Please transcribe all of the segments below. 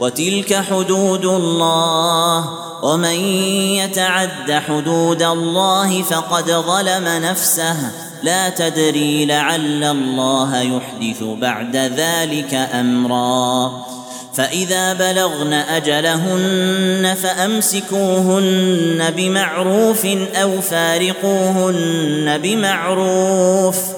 وتلك حدود الله ومن يتعد حدود الله فقد ظلم نفسه. لا تدري لعل الله يحدث بعد ذلك أمرا. فإذا بلغن أجلهن فأمسكوهن بمعروف أو فارقوهن بمعروف.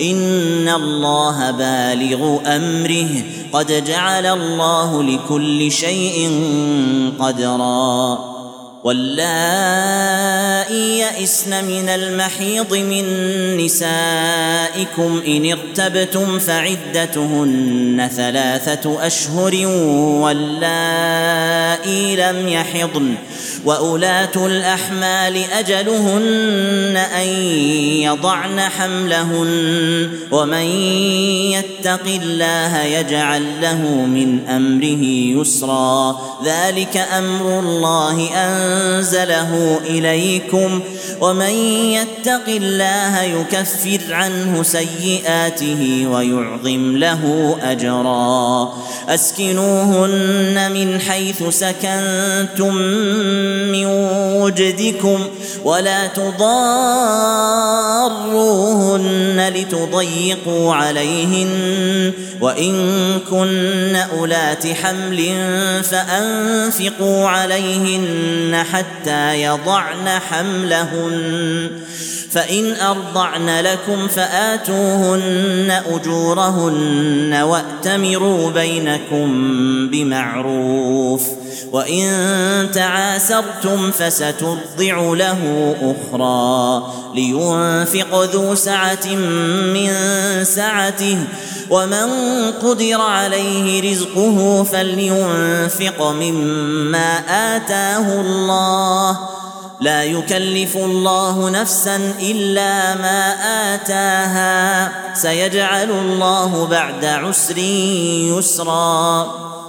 ان الله بالغ امره قد جعل الله لكل شيء قدرا واللائي يئسن من المحيض من نسائكم إن ارتبتم فعدتهن ثلاثة أشهر واللائي لم يحضن واولات الأحمال أجلهن أن يضعن حملهن ومن يتق الله يجعل له من أمره يسرا ذلك أمر الله أنزله إليكم ومن يتق الله يكفر عنه سيئاته ويعظم له أجرا. أسكنوهن من حيث سكنتم من وجدكم ولا تضاروهن لتضيقوا عليهن وإن كن أولات حمل فأنفقوا عليهن حتى يضعن حملهن فإن أرضعن لكم فآتوهن أجورهن وأتمروا بينكم بمعروف وإن تعاسرتم فسترضع له أخرى لينفق ذو سعة من سعته ومن قدر عليه رزقه فلينفق مما اتاه الله لا يكلف الله نفسا الا ما اتاها سيجعل الله بعد عسر يسرا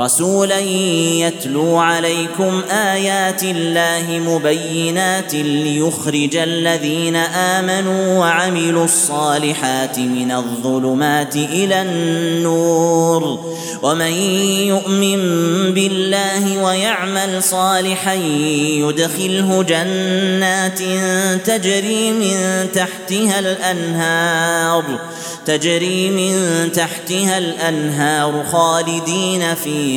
رسولا يتلو عليكم آيات الله مبينات ليخرج الذين آمنوا وعملوا الصالحات من الظلمات إلى النور. ومن يؤمن بالله ويعمل صالحا يدخله جنات تجري من تحتها الأنهار تجري من تحتها الأنهار خالدين فيها.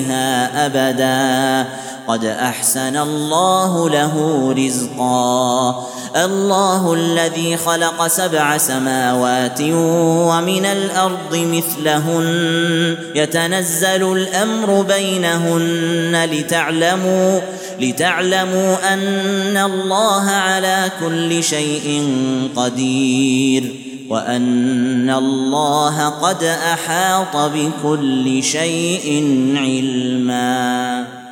أبدا. قد أحسن الله له رزقا. الله الذي خلق سبع سماوات ومن الأرض مثلهن. يتنزل الأمر بينهن لتعلموا لتعلموا أن الله على كل شيء قدير. وأن الله قد أحاط بكل شيء علما.